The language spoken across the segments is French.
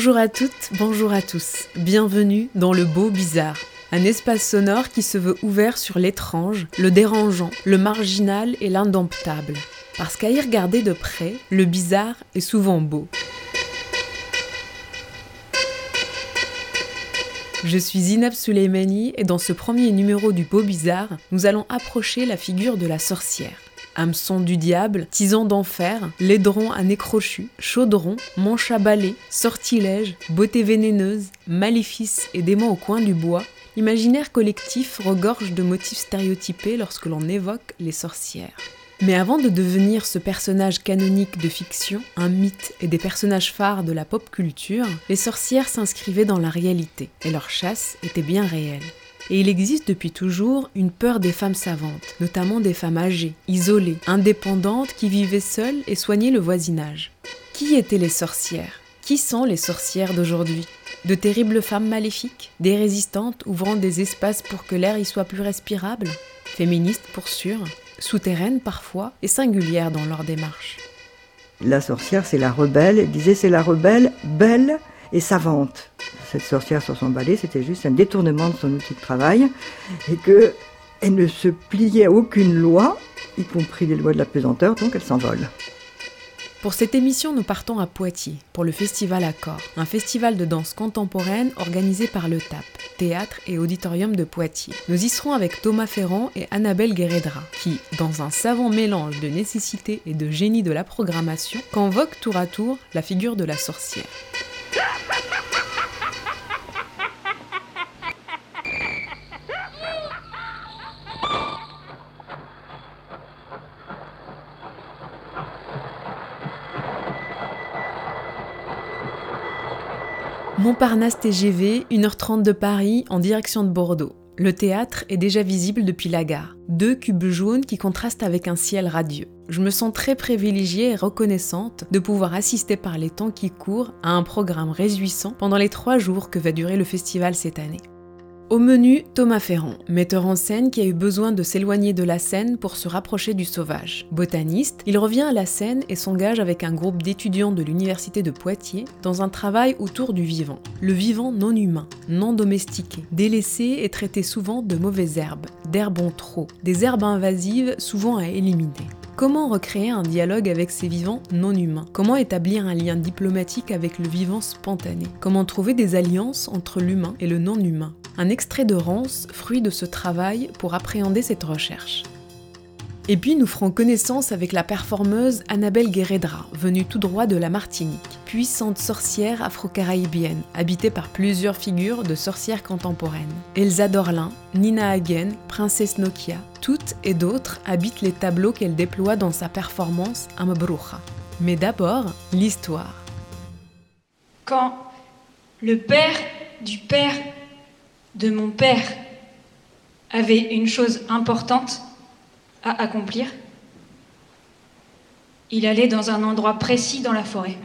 Bonjour à toutes, bonjour à tous. Bienvenue dans le beau bizarre. Un espace sonore qui se veut ouvert sur l'étrange, le dérangeant, le marginal et l'indomptable. Parce qu'à y regarder de près, le bizarre est souvent beau. Je suis Zinab Souleimani et dans ce premier numéro du Beau Bizarre, nous allons approcher la figure de la sorcière. Hameçon du diable, tison d'enfer, laidron à nez crochu, chaudron, manche à balai, sortilège, beauté vénéneuse, maléfice et démon au coin du bois, l'imaginaire collectif regorge de motifs stéréotypés lorsque l'on évoque les sorcières. Mais avant de devenir ce personnage canonique de fiction, un mythe et des personnages phares de la pop culture, les sorcières s'inscrivaient dans la réalité, et leur chasse était bien réelle. Et il existe depuis toujours une peur des femmes savantes, notamment des femmes âgées, isolées, indépendantes qui vivaient seules et soignaient le voisinage. Qui étaient les sorcières? Qui sont les sorcières d'aujourd'hui? De terribles femmes maléfiques Des résistantes ouvrant des espaces pour que l'air y soit plus respirable? Féministes pour sûr souterraines parfois et singulières dans leur démarche. La sorcière, c'est la rebelle. Elle disait, c'est la rebelle, belle et savante. Cette sorcière sur son balai, c'était juste un détournement de son outil de travail et que elle ne se pliait à aucune loi, y compris les lois de la pesanteur, donc elle s'envole. Pour cette émission, nous partons à Poitiers pour le Festival Accord, un festival de danse contemporaine organisé par le TAP, Théâtre et Auditorium de Poitiers. Nous y serons avec Thomas Ferrand et Annabelle Guéredra, qui, dans un savant mélange de nécessité et de génie de la programmation, convoquent tour à tour la figure de la sorcière. Montparnasse TGV, 1h30 de Paris en direction de Bordeaux. Le théâtre est déjà visible depuis la gare. Deux cubes jaunes qui contrastent avec un ciel radieux. Je me sens très privilégiée et reconnaissante de pouvoir assister par les temps qui courent à un programme réjouissant pendant les trois jours que va durer le festival cette année. Au menu, Thomas Ferrand, metteur en scène qui a eu besoin de s'éloigner de la scène pour se rapprocher du sauvage. Botaniste, il revient à la scène et s'engage avec un groupe d'étudiants de l'université de Poitiers dans un travail autour du vivant. Le vivant non humain, non domestiqué, délaissé et traité souvent de mauvaises herbes, d'herbes en trop, des herbes invasives souvent à éliminer. Comment recréer un dialogue avec ces vivants non humains? Comment établir un lien diplomatique avec le vivant spontané? Comment trouver des alliances entre l'humain et le non humain? Un extrait de Rance, fruit de ce travail pour appréhender cette recherche. Et puis nous ferons connaissance avec la performeuse Annabelle Guéredra, venue tout droit de la Martinique, puissante sorcière afro-caribéenne, habitée par plusieurs figures de sorcières contemporaines. Elsa Dorlin, Nina Hagen, Princesse Nokia, toutes et d'autres habitent les tableaux qu'elle déploie dans sa performance Amabruja. Mais d'abord, l'histoire. Quand le père du père de mon père avait une chose importante à accomplir, il allait dans un endroit précis dans la forêt.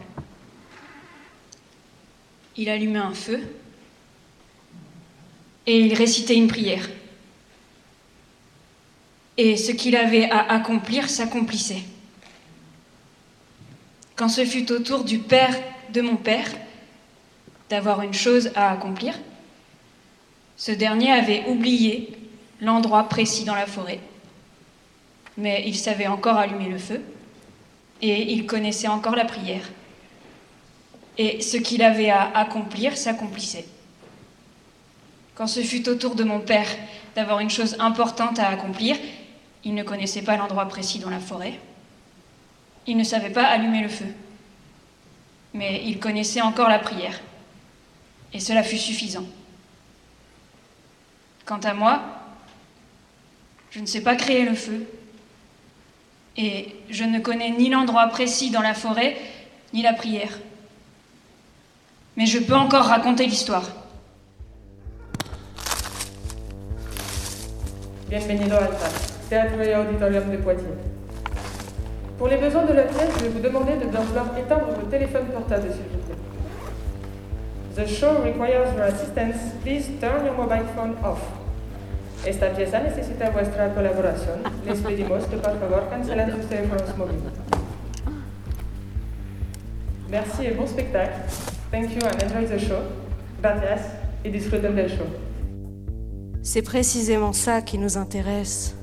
Il allumait un feu et il récitait une prière. Et ce qu'il avait à accomplir s'accomplissait. Quand ce fut au tour du père de mon père d'avoir une chose à accomplir, ce dernier avait oublié l'endroit précis dans la forêt, mais il savait encore allumer le feu et il connaissait encore la prière. Et ce qu'il avait à accomplir s'accomplissait. Quand ce fut au tour de mon père d'avoir une chose importante à accomplir, il ne connaissait pas l'endroit précis dans la forêt. Il ne savait pas allumer le feu. Mais il connaissait encore la prière. Et cela fut suffisant. Quant à moi, je ne sais pas créer le feu, Et je ne connais ni l'endroit précis dans la forêt, ni la prière. Mais je peux encore raconter l'histoire. Bienvenido al TAP, Théâtre et Auditorium de Poitiers. Pour les besoins de la pièce, je vais vous demander de bien vouloir éteindre vos téléphones portables, s'il vous plaît. The show requires your assistance. Please turn your mobile phone off. Esta pieza necesita vuestra colaboración. Les pedimos de por favor cancelen sus teléfonos móviles. Merci et bon spectacle. Thank you and enjoy the show. Gracias et disfruten del show. C'est précisément ça qui nous intéresse.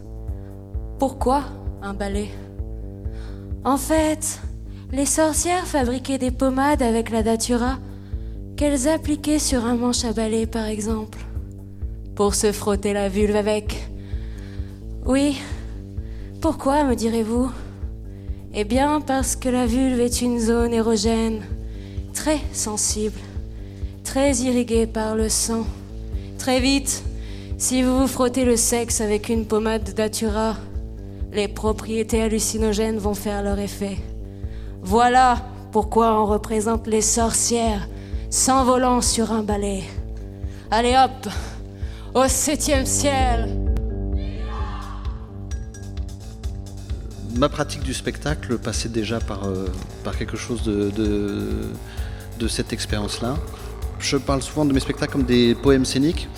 Pourquoi un balai En fait, les sorcières fabriquaient des pommades avec la datura qu'elles appliquaient sur un manche à balai par exemple, pour se frotter la vulve avec. Oui, pourquoi me direz-vous? Eh bien parce que la vulve est une zone érogène, très sensible, très irriguée par le sang. Très vite, si vous vous frottez le sexe avec une pommade datura, les propriétés hallucinogènes vont faire leur effet. Voilà pourquoi on représente les sorcières s'envolant sur un balai. Allez hop, au septième ciel. Ma pratique du spectacle passait déjà par, euh, par quelque chose de, de, cette expérience-là. Je parle souvent de mes spectacles comme des poèmes scéniques,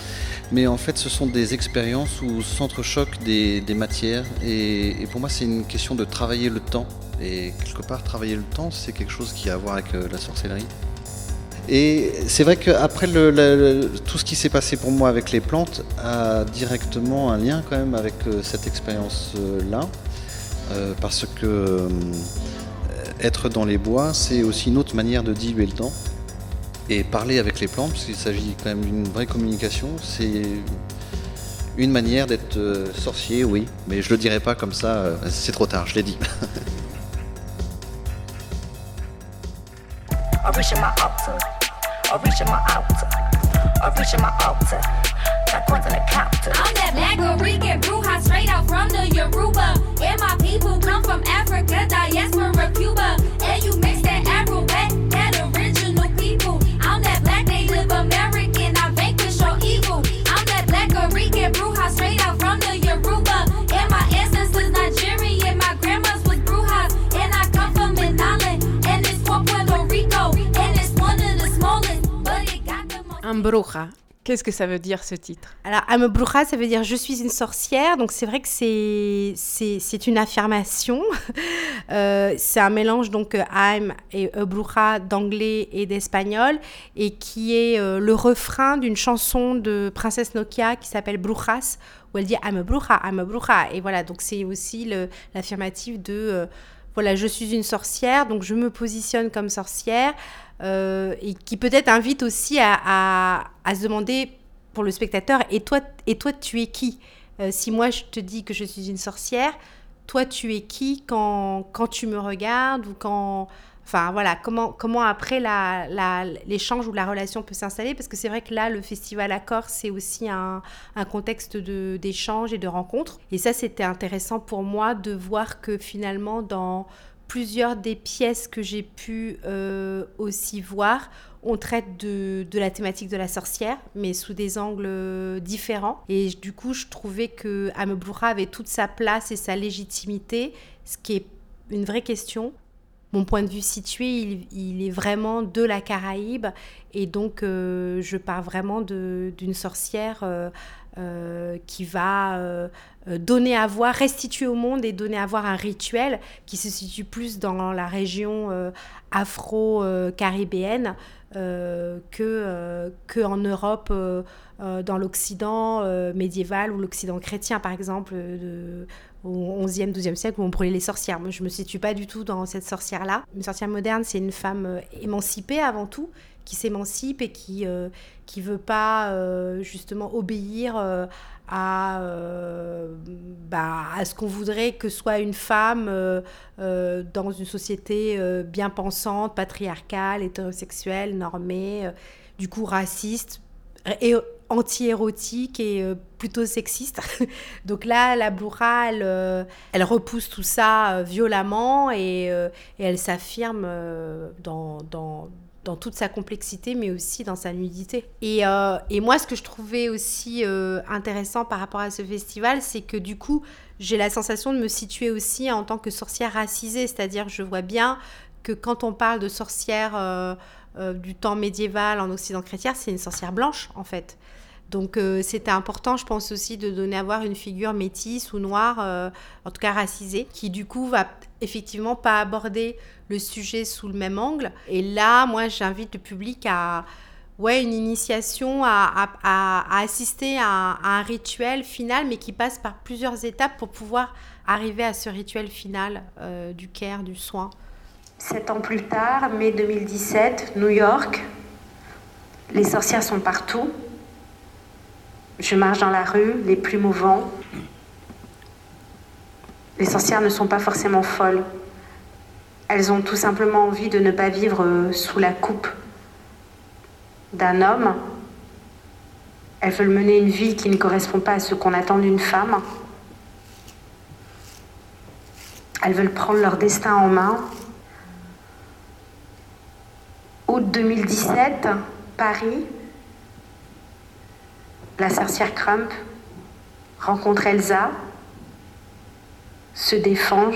mais en fait ce sont des expériences où s'entrechoquent des, des matières, et, et pour moi c'est une question de travailler le temps. Et quelque part, travailler le temps, c'est quelque chose qui a à voir avec euh, la sorcellerie. Et c'est vrai qu'après le, tout ce qui s'est passé pour moi avec les plantes a directement un lien quand même avec euh, cette expérience-là. Euh, parce que euh, être dans les bois, c'est aussi une autre manière de diluer le temps. Et parler avec les plantes, parce qu'il s'agit quand même d'une vraie communication, c'est une manière d'être sorcier, oui. Mais je le dirai pas comme ça, c'est trop tard, je l'ai dit. or reaching my altar, or reaching my altar, or reaching my altar. Going to the counter. I'm that black Rican bruja straight out from the Yoruba. And my people come from Africa, diaspora, Cuba. And you mix that Afro got the most. Un bruja. Qu'est-ce que ça veut dire ce titre? Alors, I'm a bruja, ça veut dire je suis une sorcière. Donc, c'est vrai que c'est, une affirmation. Euh, c'est un mélange, donc, I'm et bruja d'anglais et d'espagnol. Et qui est euh, le refrain d'une chanson de Princesse Nokia qui s'appelle Brujas, où elle dit I'm a bruja, I'm a bruja. Et voilà, donc, c'est aussi l'affirmative de. euh, voilà, je suis une sorcière, donc je me positionne comme sorcière, euh, et qui peut-être invite aussi à, se demander pour le spectateur, et toi, et toi tu es qui? Euh, Si moi je te dis que je suis une sorcière, toi tu es qui quand, quand tu me regardes ou quand... Enfin voilà, comment, comment après l'échange ou la relation peut s'installer? Parce que c'est vrai que là, le festival Accord, c'est aussi un, un contexte d'échange et de rencontre. Et ça, c'était intéressant pour moi de voir que finalement, dans plusieurs des pièces que j'ai pu euh, aussi voir, on traite de, la thématique de la sorcière, mais sous des angles euh, différents. Et du coup, je trouvais que Ameblura avait toute sa place et sa légitimité, ce qui est une vraie question. Mon point de vue situé, il, est vraiment de la Caraïbe, et donc euh, je pars vraiment d'une sorcière qui va donner à voir, restituer au monde et donner à voir un rituel qui se situe plus dans la région euh, afro-caribéenne euh, que, euh, que en Europe, euh, euh, dans l'Occident euh, médiéval ou l'Occident chrétien, par exemple, euh, au 11e, 12e siècle, où on brûlait les sorcières. Moi, je ne me situe pas du tout dans cette sorcière-là. Une sorcière moderne, c'est une femme euh, émancipée avant tout, qui s'émancipe et qui euh, qui veut pas euh, justement obéir euh, à, euh, bah, à ce qu'on voudrait que soit une femme euh, euh, dans une société bien pensante, patriarcale, hétérosexuelle, normée, du coup raciste et anti-érotique et plutôt sexiste. Donc là, la Blura, elle, repousse tout ça violemment et, et elle s'affirme dans, dans, dans toute sa complexité, mais aussi dans sa nudité. Et, euh, moi, ce que je trouvais aussi euh, intéressant par rapport à ce festival, c'est que du coup, j'ai la sensation de me situer aussi en tant que sorcière racisée, c'est-à-dire je vois bien que quand on parle de sorcière euh, du temps médiéval en Occident chrétien, c'est une sorcière blanche en fait. Donc euh, c'était important, je pense aussi, de donner à voir une figure métisse ou noire, euh, en tout cas racisée, qui du coup va effectivement pas aborder le sujet sous le même angle. Et là, moi, j'invite le public à ouais, une initiation, à, assister à, à un rituel final, mais qui passe par plusieurs étapes pour pouvoir arriver à ce rituel final euh, du care, du soin. Sept ans plus tard, mai 2017, New York. Les sorcières sont partout. Je marche dans la rue, les plumes au vent. Les sorcières ne sont pas forcément folles. Elles ont tout simplement envie de ne pas vivre euh, sous la coupe d'un homme. Elles veulent mener une vie qui ne correspond pas à ce qu'on attend d'une femme. Elles veulent prendre leur destin en main. Août 2017, Paris. La sorcière Crump rencontre Elsa, se défend.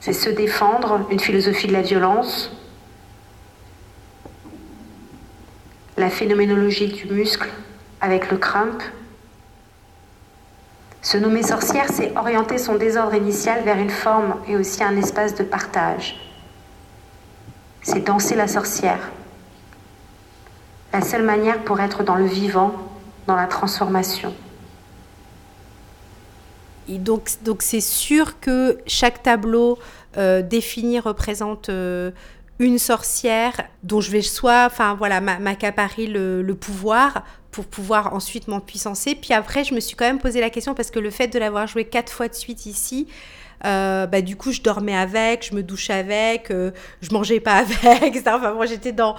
C'est se défendre, une philosophie de la violence, la phénoménologie du muscle avec le crump. Se nommer sorcière, c'est orienter son désordre initial vers une forme et aussi un espace de partage. C'est danser la sorcière. La seule manière pour être dans le vivant, dans la transformation. Et donc, donc c'est sûr que chaque tableau euh, défini représente euh, une sorcière dont je vais soit, enfin voilà, ma- m'accaparer le, le pouvoir pour pouvoir ensuite m'empuissancer. Puis après, je me suis quand même posé la question parce que le fait de l'avoir joué quatre fois de suite ici, euh, bah, du coup, je dormais avec, je me douchais avec, euh, je mangeais pas avec. Enfin, moi, j'étais dans,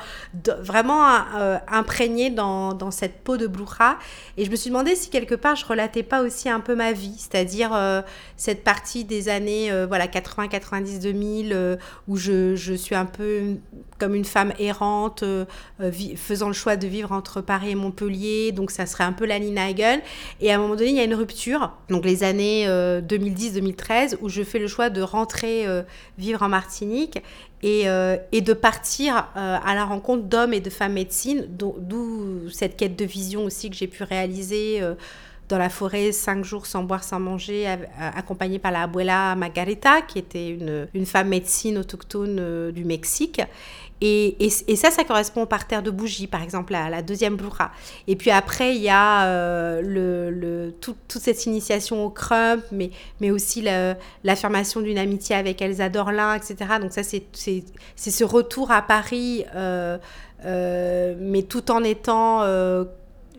vraiment euh, imprégnée dans, dans cette peau de Bloucha. Et je me suis demandé si quelque part, je relatais pas aussi un peu ma vie, c'est-à-dire euh, cette partie des années voilà, 80, 90, 2000, euh, où je, je suis un peu comme une femme errante, euh, euh, faisant le choix de vivre entre Paris et Montpellier. Donc, ça serait un peu la Nina Hagen. Et à un moment donné, il y a une rupture, donc les années euh, 2010-2013, où je fais le choix de rentrer euh, vivre en Martinique et, euh, et de partir euh, à la rencontre d'hommes et de femmes médecines, d'o- d'où cette quête de vision aussi que j'ai pu réaliser. euh, dans la forêt, cinq jours sans boire, sans manger, euh, accompagnée par la abuela Margarita, qui était une, une femme médecine autochtone euh, du Mexique. Et, ça, ça correspond au parterre de bougies, par exemple, à la deuxième Blura. Et puis après, il y a euh, toute cette initiation au crump, mais, aussi l'affirmation d'une amitié avec Elsa Dorlin, etc. Donc ça, c'est ce retour à Paris, euh, euh, mais tout en étant...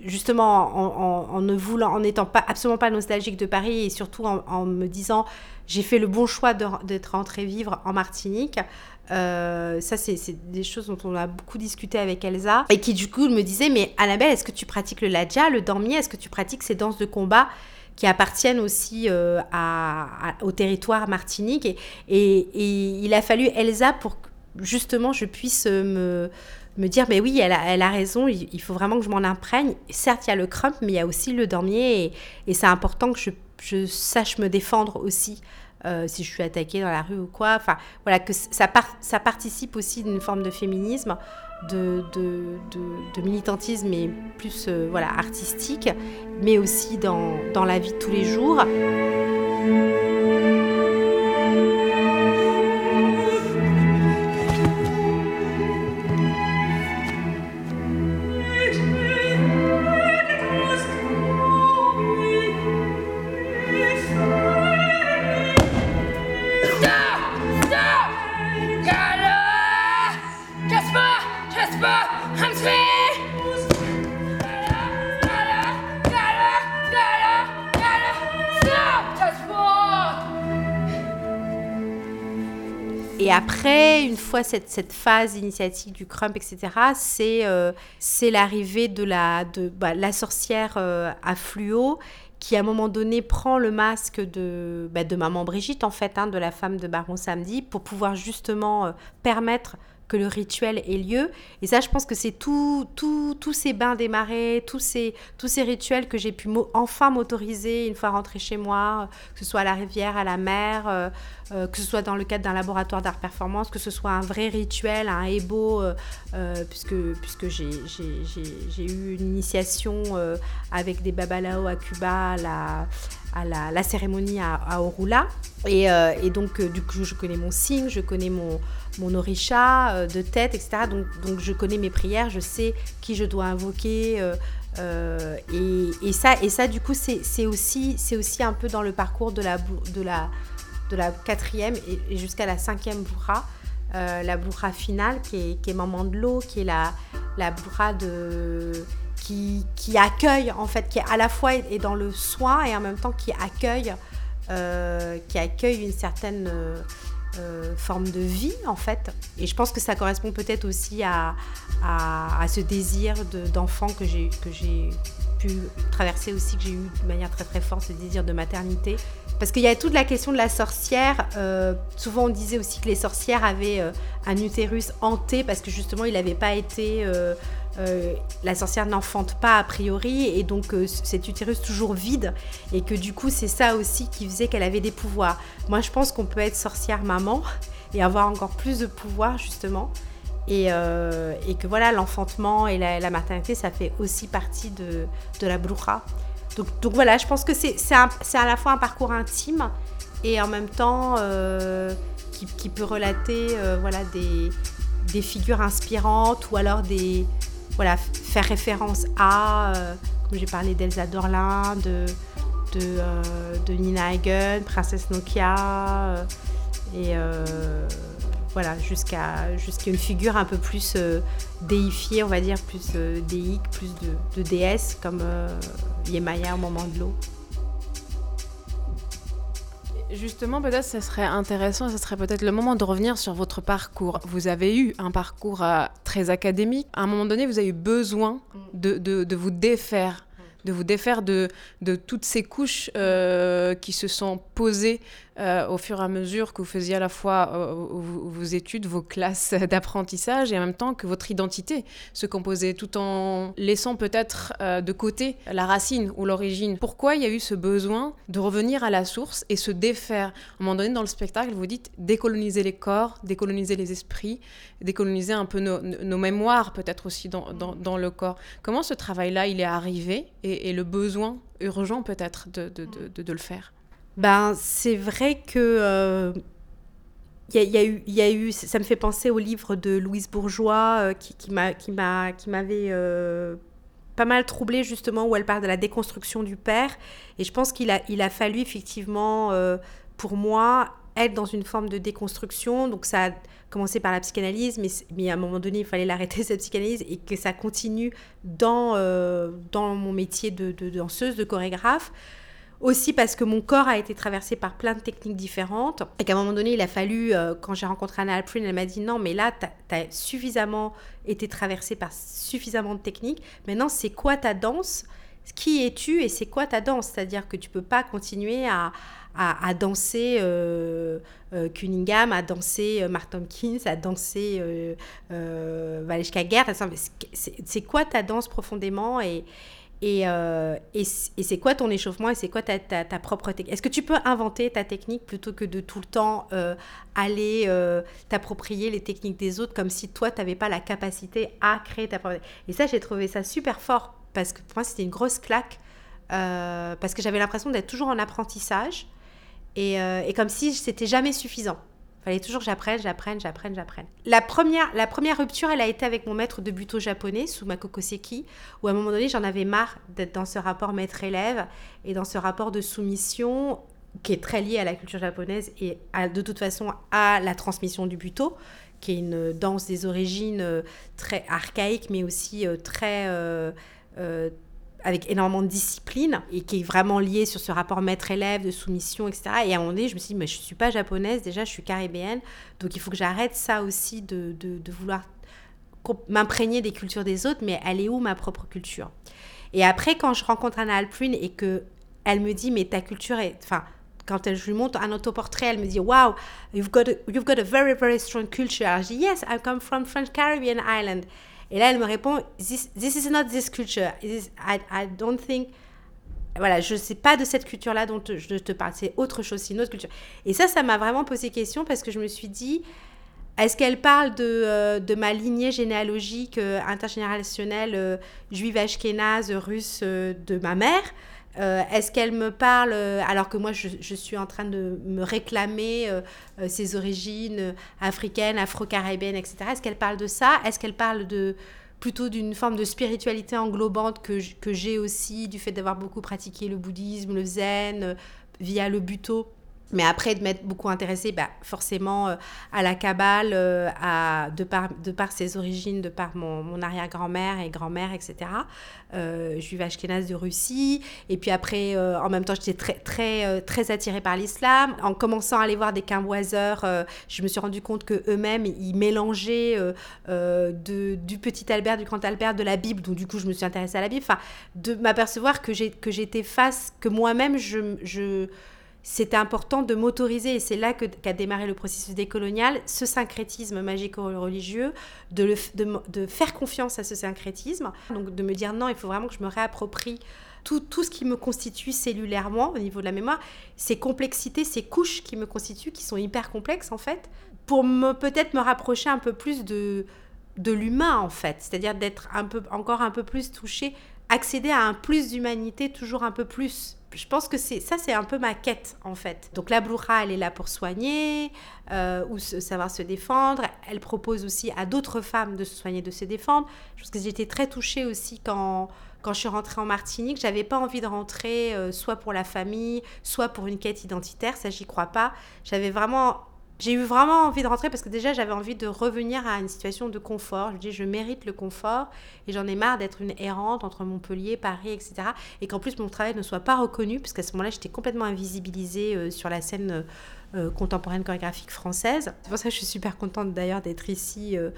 justement en, ne voulant, en n'étant pas absolument pas nostalgique de Paris et surtout en, en me disant j'ai fait le bon choix d'être rentrée vivre en Martinique. Euh, ça, c'est des choses dont on a beaucoup discuté avec Elsa et qui du coup me disait mais Annabelle, est-ce que tu pratiques le ladja, le dormier, est-ce que tu pratiques ces danses de combat qui appartiennent aussi euh, au territoire martinique? Et, il a fallu Elsa pour que justement je puisse euh, me dire, mais oui, elle a, raison, il, faut vraiment que je m'en imprègne. Certes, il y a le crump, mais il y a aussi le dormier, et, c'est important que je sache me défendre aussi. Euh, si je suis attaquée dans la rue ou quoi, enfin voilà que ça, ça participe aussi d'une forme de féminisme, de, de, de- militantisme et plus euh, voilà artistique, mais aussi dans, dans la vie de tous les jours. Et après, une fois cette, cette phase initiatique du crump, etc., c'est euh, c'est l'arrivée de la, de, bah, la sorcière euh, à fluo qui à un moment donné prend le masque de, bah, de maman Brigitte, en fait, hein, de la femme de Baron Samedi, pour pouvoir justement euh, permettre que le rituel ait lieu. Et ça, je pense que c'est tout, tout, tous ces bains des marais, tous ces, tous ces rituels que j'ai pu enfin m'autoriser une fois rentrée chez moi, que ce soit à la rivière, à la mer, euh, euh, que ce soit dans le cadre d'un laboratoire d'art performance, que ce soit un vrai rituel, un euh, euh, puisque, puisque j'ai, eu une initiation euh, avec des babalao à Cuba, à la, à la, la cérémonie à, à Orula. Et, euh, donc, euh, du coup, je connais mon signe, je connais mon, mon orisha euh, de tête, etc. Donc, je connais mes prières, je sais qui je dois invoquer. euh, euh, et, ça, et ça, du coup, c'est aussi, aussi un peu dans le parcours de la, quatrième et, jusqu'à la cinquième bourra. La bourra finale qui est, Maman de l'eau, qui est la, la bourra de, qui, accueille, en fait, qui à la fois est dans le soin et en même temps qui accueille, qui accueille une certaine euh, forme de vie, en fait. Et je pense que ça correspond peut-être aussi à, à, ce désir de- d'enfant que j'ai que j'ai pu traverser aussi, que j'ai eu de manière très très forte, ce désir de maternité. Parce qu'il y a toute la question de la sorcière. euh, souvent, on disait aussi que les sorcières avaient euh, un utérus hanté parce que justement, il n'avait pas été. Euh, la sorcière n'enfante pas a priori, et donc euh, cet utérus toujours vide, et que du coup, c'est ça aussi qui faisait qu'elle avait des pouvoirs. Moi, je pense qu'on peut être sorcière maman et avoir encore plus de pouvoir, justement. Et, euh, et que voilà, l'enfantement et la, maternité, ça fait aussi partie de, la bruja. Donc, voilà, je pense que c'est à la fois un parcours intime et en même temps euh, qui, peut relater voilà, des figures inspirantes ou alors des, voilà, faire référence à, euh, comme j'ai parlé d'Elsa Dorlin, de, de, euh, Nina Hagen, Princesse Nokia, euh, et voilà, jusqu'à une figure un peu plus déifiée, on va dire, plus déique, plus de, déesse, comme Yemaya au moment de l'eau. Justement, peut-être ce serait intéressant, ce serait peut-être le moment de revenir sur votre parcours. Vous avez eu un parcours euh, très académique. À un moment donné, vous avez eu besoin de, de- de vous défaire, de vous défaire de, de toutes ces couches euh, qui se sont posées euh, au fur et à mesure que vous faisiez à la fois euh, vos, études, vos classes d'apprentissage et en même temps que votre identité se composait tout en laissant peut-être euh, de côté la racine ou l'origine. Pourquoi il y a eu ce besoin de revenir à la source et se défaire? À un moment donné dans le spectacle, vous dites décoloniser les corps, décoloniser les esprits, décoloniser un peu nos, mémoires peut-être aussi dans, le corps. Comment ce travail-là, il est arrivé et, le besoin urgent peut-être de le faire? Ben, c'est vrai que euh, il il y ça me fait penser au livre de Louise Bourgeois euh, qui, qui m'a, qui m'a, qui m'avait euh, pas mal troublée justement où elle parle de la déconstruction du père. Et je pense qu'il a, il a fallu effectivement euh, pour moi être dans une forme de déconstruction. Donc ça a commencé par la psychanalyse, mais, mais à un moment donné, il fallait l'arrêter cette psychanalyse et que ça continue dans, euh, dans mon métier de danseuse, de chorégraphe. Aussi parce que mon corps a été traversé par plein de techniques différentes et qu'à un moment donné, il a fallu, euh, quand j'ai rencontré Anna Alprin, elle m'a dit non, mais là, tu as, suffisamment été traversé par suffisamment de techniques. Maintenant, c'est quoi ta danse? Qui es-tu et c'est quoi ta danse? C'est-à-dire que tu peux pas continuer à, à, danser euh, euh, Cunningham, à danser Mark Tompkins, à danser Valeshka Guerre. C'est quoi ta danse profondément? Et, et, euh, et, c'est quoi ton échauffement et c'est quoi ta, ta, ta propre technique Est-ce que tu peux inventer ta technique plutôt que de tout le temps euh, aller euh, t'approprier les techniques des autres comme si toi, tu n'avais pas la capacité à créer ta propre Et ça, j'ai trouvé ça super fort parce que pour moi, c'était une grosse claque parce que j'avais l'impression d'être toujours en apprentissage et, et comme si c'était jamais suffisant. Fallait toujours j'apprenne, j'apprenne, j'apprenne, j'apprenne. La première, la première rupture, elle a été avec mon maître de buto japonais, Sumakoko Seki, où à un moment donné, j'en avais marre d'être dans ce rapport maître-élève et dans ce rapport de soumission qui est très lié à la culture japonaise et de toute façon à la transmission du buto, qui est une danse des origines euh, très archaïque, mais aussi euh, très... euh, avec énormément de discipline et qui est vraiment lié sur ce rapport maître-élève, de soumission, etc. Et à un moment donné, je me suis dit, mais je ne suis pas japonaise, déjà, je suis caribéenne, donc il faut que j'arrête ça aussi de, de, vouloir m'imprégner des cultures des autres, mais elle est où ma propre culture? Et après, quand je rencontre Anna Alprin et que elle me dit, mais ta culture est... Enfin, quand elle, je lui montre un autoportrait, elle me dit, wow, you've got a, you've got a very, very strong culture. Je dis, yes, I come from French Caribbean island. Et là, elle me répond, this, this is not this culture. I, I don't think... Voilà, je ne sais pas de cette culture-là dont je te parle. C'est autre chose, c'est une autre culture. Et ça, ça m'a vraiment posé question parce que je me suis dit, est-ce qu'elle parle de, euh, de, ma lignée généalogique euh, intergénérationnelle euh, juive ashkénaze russe de ma mère? Est-ce qu'elle me parle, alors que moi je, suis en train de me réclamer ses origines africaines, afro-caribéennes, etc. Est-ce qu'elle parle de ça? Est-ce qu'elle parle de plutôt d'une forme de spiritualité englobante que, que j'ai aussi, du fait d'avoir beaucoup pratiqué le bouddhisme, le zen, via le buto? Mais après, de m'être beaucoup intéressée, bah, forcément, euh, à la Kabbale, euh, à, de, par, de par ses origines, de par mon, mon arrière-grand-mère et grand-mère, etc. Euh, juive ashkénaze de Russie. Et puis après, euh, en même temps, j'étais très, très, très attirée par l'islam. En commençant à aller voir des quimboiseurs, je me suis rendu compte qu'eux-mêmes, ils mélangeaient de, du petit Albert, du grand Albert, de la Bible. Donc, du coup, je me suis intéressée à la Bible. Enfin, de m'apercevoir que j'étais face, que moi-même, je c'était important de m'autoriser, et c'est là qu'a démarré le processus décolonial, ce syncrétisme magico-religieux, de, faire confiance à ce syncrétisme, donc de me dire non, il faut vraiment que je me réapproprie tout, ce qui me constitue cellulairement au niveau de la mémoire, ces complexités, ces couches qui me constituent, qui sont hyper complexes en fait, pour peut-être me rapprocher un peu plus de, l'humain en fait, c'est-à-dire d'être encore un peu plus touché, accéder à un plus d'humanité, toujours un peu plus je pense que ça, c'est un peu ma quête en fait. Donc la Bloucha, elle est là pour soigner euh, ou savoir se défendre. Elle propose aussi à d'autres femmes de se soigner, de se défendre. Je pense que j'étais très touchée aussi quand quand je suis rentrée en Martinique. J'avais pas envie de rentrer euh, soit pour la famille, soit pour une quête identitaire. Ça, j'y crois pas. J'avais vraiment j'ai eu vraiment envie de rentrer parce que déjà j'avais envie de revenir à une situation de confort. Je dis je mérite le confort et j'en ai marre d'être une errante entre Montpellier, Paris, etc. Et qu'en plus mon travail ne soit pas reconnu parce qu'à ce moment-là j'étais complètement invisibilisée euh, sur la scène euh, contemporaine chorégraphique française. C'est pour ça que je suis super contente d'ailleurs d'être ici. Euh,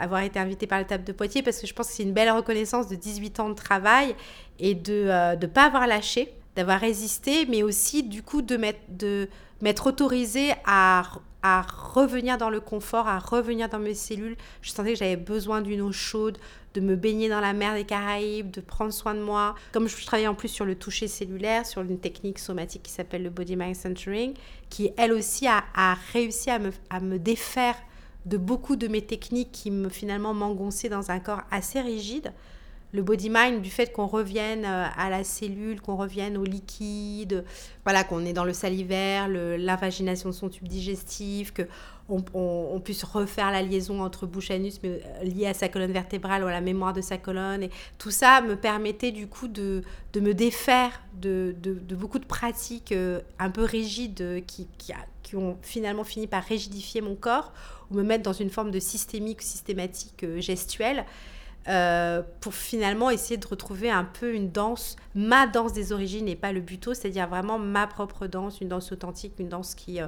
avoir été invitée par la table de Poitiers parce que je pense que c'est une belle reconnaissance de 18 ans de travail et de ne pas avoir lâché, d'avoir résisté, mais aussi du coup de m'être de, autorisée à à revenir dans le confort, à revenir dans mes cellules. Je sentais que j'avais besoin d'une eau chaude, de me baigner dans la mer des Caraïbes, de prendre soin de moi. Comme je travaillais en plus sur le toucher cellulaire, sur une technique somatique qui s'appelle le Body Mind Centering, qui elle aussi a, réussi à me, défaire de beaucoup de mes techniques qui me finalement m'engonçaient dans un corps assez rigide le body mind du fait qu'on revienne euh, à la cellule, qu'on revienne au liquide, voilà, qu'on est dans le salivaire, l'invagination de son tube digestif, que on, puisse refaire la liaison entre bouche anus mais euh, liée à sa colonne vertébrale ou à la mémoire de sa colonne. Et tout ça me permettait du coup de, de me défaire de, de, beaucoup de pratiques euh, un peu rigides qui, qui, qui, ont finalement fini par rigidifier mon corps ou me mettre dans une forme de systémique systématique gestuelle euh, pour finalement essayer de retrouver un peu une danse, ma danse des origines et pas le buto, c'est-à-dire vraiment ma propre danse, une danse authentique, une danse qui, euh,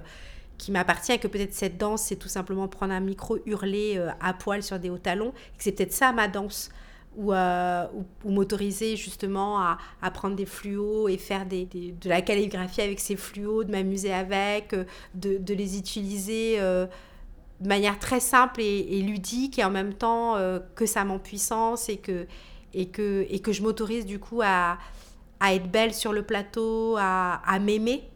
qui m'appartient et que peut-être cette danse, c'est tout simplement prendre un micro, hurler euh, à poil sur des hauts talons, que c'est peut-être ça ma danse. Ou, ou, m'autoriser justement à, à, prendre des fluos et faire des, de la calligraphie avec ces fluos, de m'amuser avec, de, les utiliser de manière très simple et, ludique et en même temps euh, que ça puissance et que, et que, et que je m'autorise du coup à, à, être belle sur le plateau, à, à m'aimer.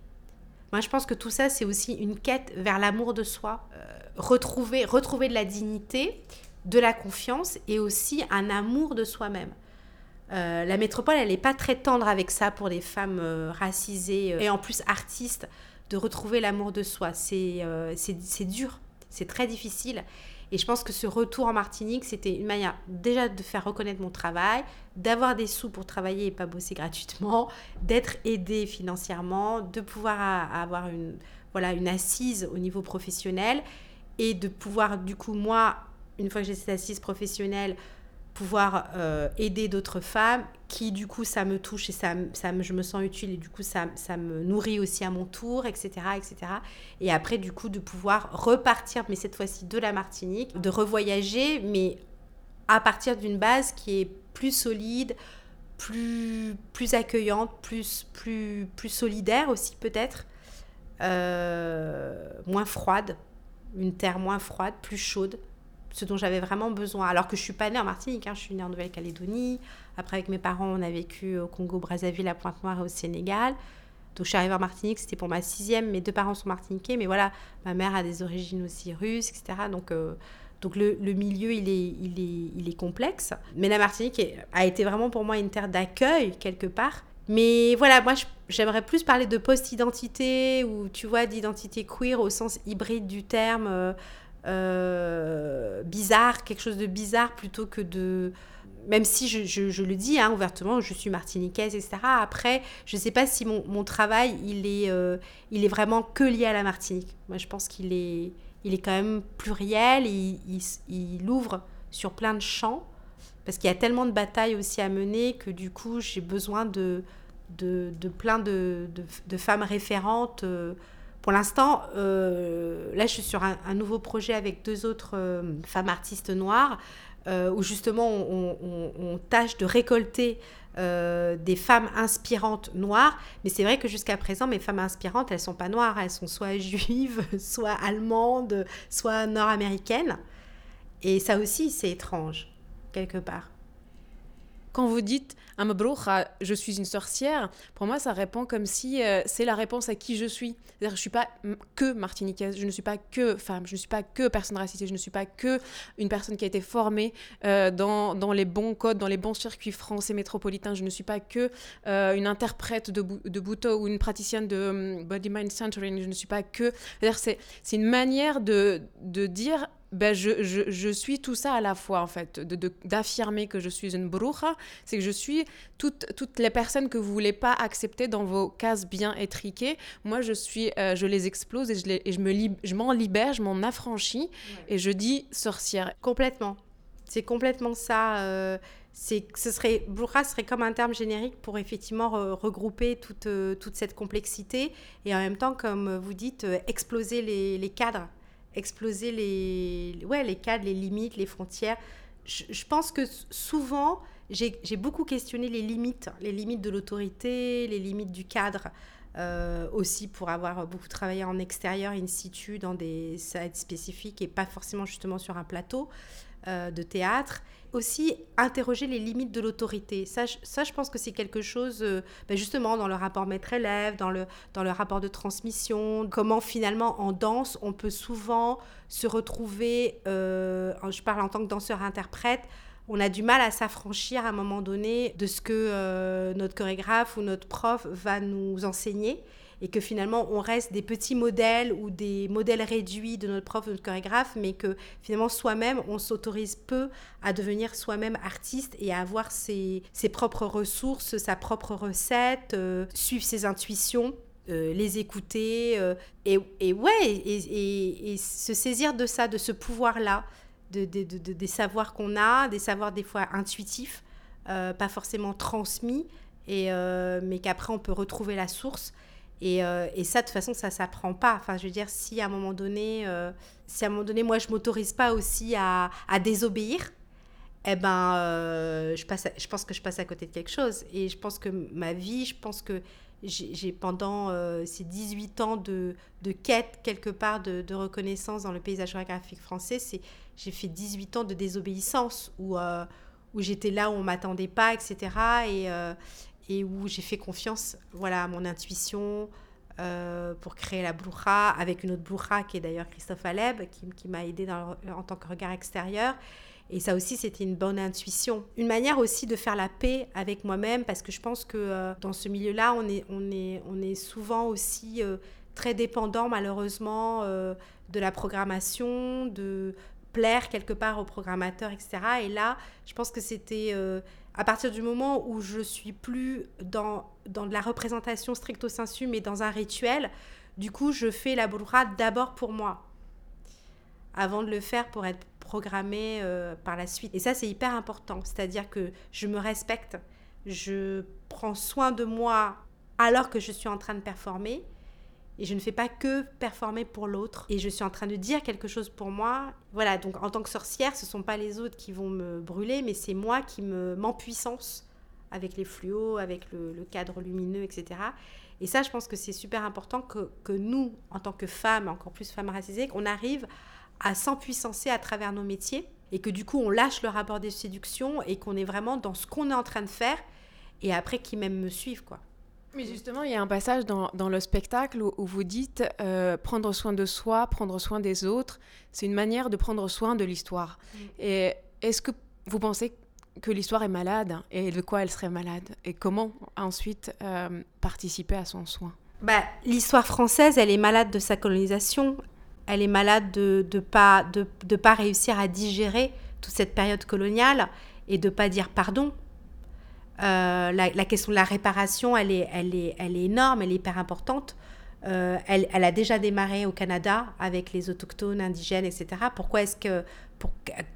Moi, je pense que tout ça, c'est aussi une quête vers l'amour de soi. Euh, retrouver, retrouver de la dignité, de la confiance et aussi un amour de soi-même. Euh, la métropole, elle n'est pas très tendre avec ça pour les femmes racisées et en plus artistes, de retrouver l'amour de soi. C'est c'est dur c'est très difficile. Et je pense que ce retour en Martinique, c'était une manière déjà de faire reconnaître mon travail, d'avoir des sous pour travailler et pas bosser gratuitement, d'être aidé financièrement, de pouvoir avoir une, voilà, une assise au niveau professionnel et de pouvoir, du coup, moi, une fois que j'ai cette assise professionnelle, pouvoir euh, aider d'autres femmes qui du coup ça me touche et ça, ça je me sens utile et du coup ça, ça me nourrit aussi à mon tour etc etc et après du coup de pouvoir repartir mais cette fois-ci de la Martinique de revoyager mais à partir d'une base qui est plus solide plus plus accueillante plus plus plus solidaire aussi peut-être euh, moins froide une terre moins froide plus chaude ce dont j'avais vraiment besoin. Alors que je suis pas née en Martinique, hein, je suis née en Nouvelle-Calédonie. Après, avec mes parents, on a vécu au Congo, Brazzaville, à Pointe-Noire et au Sénégal. Donc, je suis arrivée en Martinique, c'était pour ma sixième. Mes deux parents sont martiniquais, mais voilà, ma mère a des origines aussi russes, etc. Donc, euh, donc le, le milieu, il est, il, est, il est complexe. Mais la Martinique a été vraiment pour moi une terre d'accueil, quelque part. Mais voilà, moi, j'aimerais plus parler de post-identité ou, tu vois, d'identité queer au sens hybride du terme. euh, euh, bizarre, quelque chose de bizarre plutôt que de... Même si je, je- le dis hein, ouvertement, je suis martiniquaise, etc. Après, je ne sais pas si mon, mon travail, il est, euh, il est vraiment que lié à la Martinique. Moi, je pense qu'il est, il est quand même pluriel, il, il, il ouvre sur plein de champs, parce qu'il y a tellement de batailles aussi à mener que du coup, j'ai besoin de, de, de plein de, de, de femmes référentes. euh, pour l'instant, euh, là, je suis sur un, nouveau projet avec deux autres euh, femmes artistes noires, euh, où justement, on, on- tâche de récolter des femmes inspirantes noires. Mais c'est vrai que jusqu'à présent, mes femmes inspirantes, elles sont pas noires, elles sont soit juives, soit allemandes, soit nord-américaines. Et ça aussi, c'est étrange, quelque part. Quand vous dites un mabroucha, je suis une sorcière, pour moi ça répond comme si euh, c'est la réponse à qui je suis. C'est-à-dire je suis pas que martiniquaise, je ne suis pas que femme, je ne suis pas que personne racisée, je ne suis pas que une personne qui a été formée euh, dans, les bons codes, dans les bons circuits français métropolitains, je ne suis pas que euh, une interprète de, de ou une praticienne de hum, Body Mind Centering, je ne suis pas que... C'est-à-dire c'est une manière de dire ben je, je, je suis tout ça à la fois, en fait, de- de- d'affirmer que je suis une bruja, c'est que je suis toutes, toutes les personnes que vous voulez pas accepter dans vos cases bien étriquées. Moi, je suis, euh, je les explose et je, les- et je me lib- je m'en libère, je m'en affranchis et je dis sorcière. Complètement. C'est complètement ça. euh, c'est, ce serait, Bruja serait comme un terme générique pour effectivement re- regrouper toute, euh, toute cette complexité et en même temps, comme vous dites, euh, exploser les, les cadres, exploser les, ouais, les cadres, les limites, les frontières. Je, pense que souvent, j'ai beaucoup questionné les limites, les limites de l'autorité, les limites du cadre. euh, aussi pour avoir beaucoup travaillé en extérieur, in situ, dans des sites spécifiques et pas forcément justement sur un plateau euh, de théâtre. Aussi, interroger les limites de l'autorité. Ça, ça, je pense que c'est quelque chose, euh, ben, justement, dans le rapport maître-élève, dans le, dans le rapport de transmission, comment finalement, en danse, on peut souvent se retrouver, euh, je parle en tant que danseur-interprète, on a du mal à s'affranchir à un moment donné de ce que euh, notre chorégraphe ou notre prof va nous enseigner et que finalement on reste des petits modèles ou des modèles réduits de notre prof ou notre chorégraphe, mais que finalement soi-même on s'autorise peu à devenir soi-même artiste et à avoir ses, propres ressources, sa propre recette, euh, suivre ses intuitions. euh, les écouter euh, et, ouais et, se saisir de ça de ce pouvoir là de, de- de- de- des savoirs qu'on a, des savoirs des fois intuitifs, pas forcément transmis, mais qu'après on peut retrouver la source. Et, euh, et ça, de toute façon, ça s'apprend pas. Enfin, je veux dire, si à un moment donné, euh, si à un moment donné, moi, je m'autorise pas aussi à, désobéir, eh ben, euh, je, passe je pense que je passe à côté de quelque chose. Et je pense que ma vie, je pense que j'ai pendant ces 18 ans de, de quête, quelque part, de, reconnaissance dans le paysage géographique français, j'ai fait 18 ans de désobéissance où, où j'étais là où on m'attendait pas, etc. Et, et où j'ai fait confiance voilà, à mon intuition euh, pour créer la Bloucha, avec une autre Bloucha qui est d'ailleurs Christophe Aleb, qui, qui m'a aidé en tant que regard extérieur. Et ça aussi, c'était une bonne intuition. Une manière aussi de faire la paix avec moi-même, parce que je pense que euh, dans ce milieu-là, on est, on, est, on est souvent aussi euh, très dépendant, malheureusement, de la programmation, de plaire quelque part au programmateur, etc. Et là, je pense que c'était à partir du moment où je suis plus dans, dans de la représentation stricto sensu, mais dans un rituel, du coup, je fais la bourrade d'abord pour moi avant de le faire pour être programmer euh, par la suite. Et ça, c'est hyper important. C'est-à-dire que je me respecte, je prends soin de moi alors que je suis en train de performer. Et je ne fais pas que performer pour l'autre. Et je suis en train de dire quelque chose pour moi. Voilà, donc en tant que sorcière, ce sont pas les autres qui vont me brûler, mais c'est moi qui me m'empuissance avec les fluos, avec le, cadre lumineux, etc. Et ça, je pense que c'est super important que, que, nous, en tant que femmes, encore plus femmes racisées, qu'on arrive à s'empuissancer à travers nos métiers et que du coup, on lâche le rapport de séduction et qu'on est vraiment dans ce qu'on est en train de faire et après qui même me suivent, quoi. Mais justement, il y a un passage dans, dans le spectacle où, où vous dites euh, prendre soin de soi, prendre soin des autres, c'est une manière de prendre soin de l'histoire. Mmh. Et est-ce que vous pensez que l'histoire est malade et de quoi elle serait malade et comment ensuite euh, participer à son soin? Bah, L'histoire française, elle est malade de sa colonisation, elle est malade de ne pas, de, de pas réussir à digérer toute cette période coloniale et de pas dire pardon la, la, question de la réparation, elle est, elle est, elle est énorme, elle est hyper importante. Euh, elle, elle, a déjà démarré au Canada avec les autochtones, indigènes, etc. Pourquoi est-ce que,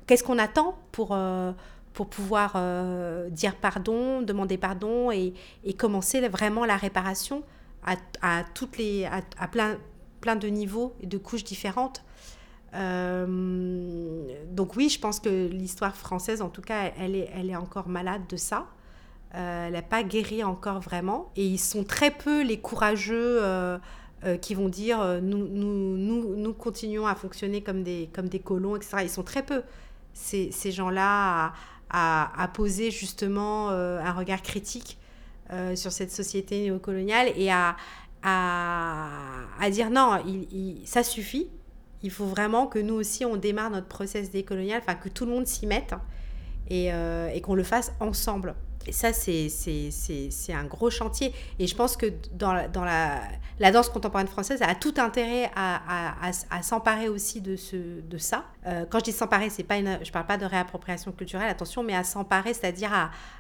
qu'est-ce qu'on attend pour, euh, pour pouvoir euh, dire pardon, demander pardon et, et, commencer vraiment la réparation à, à toutes les, à, à, plein, plein de niveaux et de couches différentes? Euh, donc oui, je pense que l'histoire française, en tout cas, elle est, elle est encore malade de ça. Euh, elle n'a pas guéri encore vraiment. Et ils sont très peu les courageux euh, euh, qui vont dire nous, nous, nous, nous, continuons à fonctionner comme des, comme des colons, etc. Ils sont très peu, ces, ces gens-là, à, à, poser justement un regard critique sur cette société néocoloniale et à, à, à dire non, il, ça suffit. Il faut vraiment que nous aussi, on démarre notre process décolonial, enfin que tout le monde s'y mette et, et qu'on le fasse ensemble. Ça, c'est un gros chantier. Et je pense que dans la, dans la, la danse contemporaine française a tout intérêt à, à, à, s'emparer aussi de, ce, de ça. Euh, quand je dis s'emparer, c'est pas parle pas de réappropriation culturelle, attention, mais à s'emparer, c'est-à-dire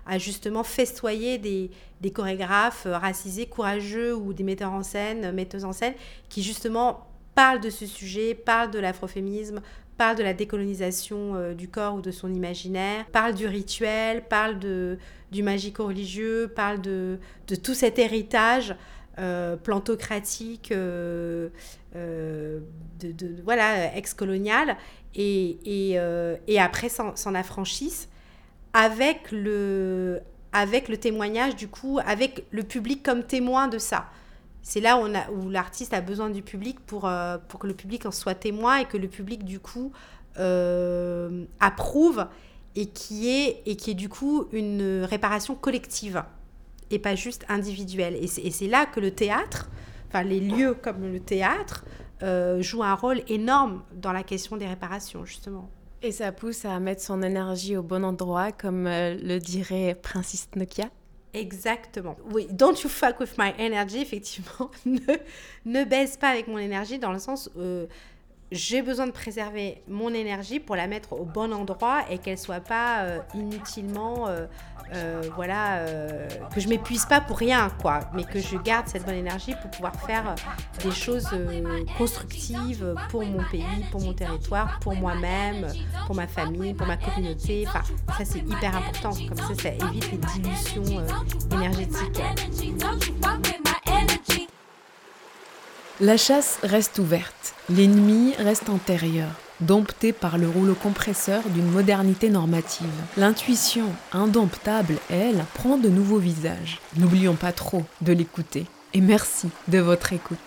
à, justement festoyer des, des chorégraphes racisés, courageux ou des metteurs en scène, metteuses en scène, qui justement parlent de ce sujet, parlent de l'afroféminisme, parle de la décolonisation euh, du corps ou de son imaginaire, parle du rituel, parle de, du magico-religieux, parle de, de, tout cet héritage euh, plantocratique, euh, de, voilà, ex-colonial, et, et, et après s'en affranchissent avec le, avec le témoignage, du coup, avec le public comme témoin de ça c'est là où, l'artiste a besoin du public pour, euh, pour que le public en soit témoin et que le public, du coup, euh, approuve et qui, est, et qui est, du coup, une réparation collective et pas juste individuelle. Et c'est là que le théâtre, enfin les lieux comme le théâtre, euh, jouent un rôle énorme dans la question des réparations, justement. Et ça pousse à mettre son énergie au bon endroit, comme euh, le dirait Princess Nokia Exactement. Oui, don't you fuck with my energy, effectivement. ne, ne baisse pas avec mon énergie dans le sens euh, j'ai besoin de préserver mon énergie pour la mettre au bon endroit et qu'elle soit pas euh, inutilement euh, euh, voilà que je m'épuise pas pour rien quoi mais que je garde cette bonne énergie pour pouvoir faire des choses constructives pour mon pays pour mon territoire pour moi-même pour ma famille pour ma communauté. Ça c'est hyper important. Comme ça ça évite les dilutions énergétiques la chasse reste ouverte l'ennemi reste antérieur dompté par le rouleau compresseur d'une modernité normative. L'intuition, indomptable, elle, prend de nouveaux visages. N'oublions pas trop de l'écouter. Et merci de votre écoute.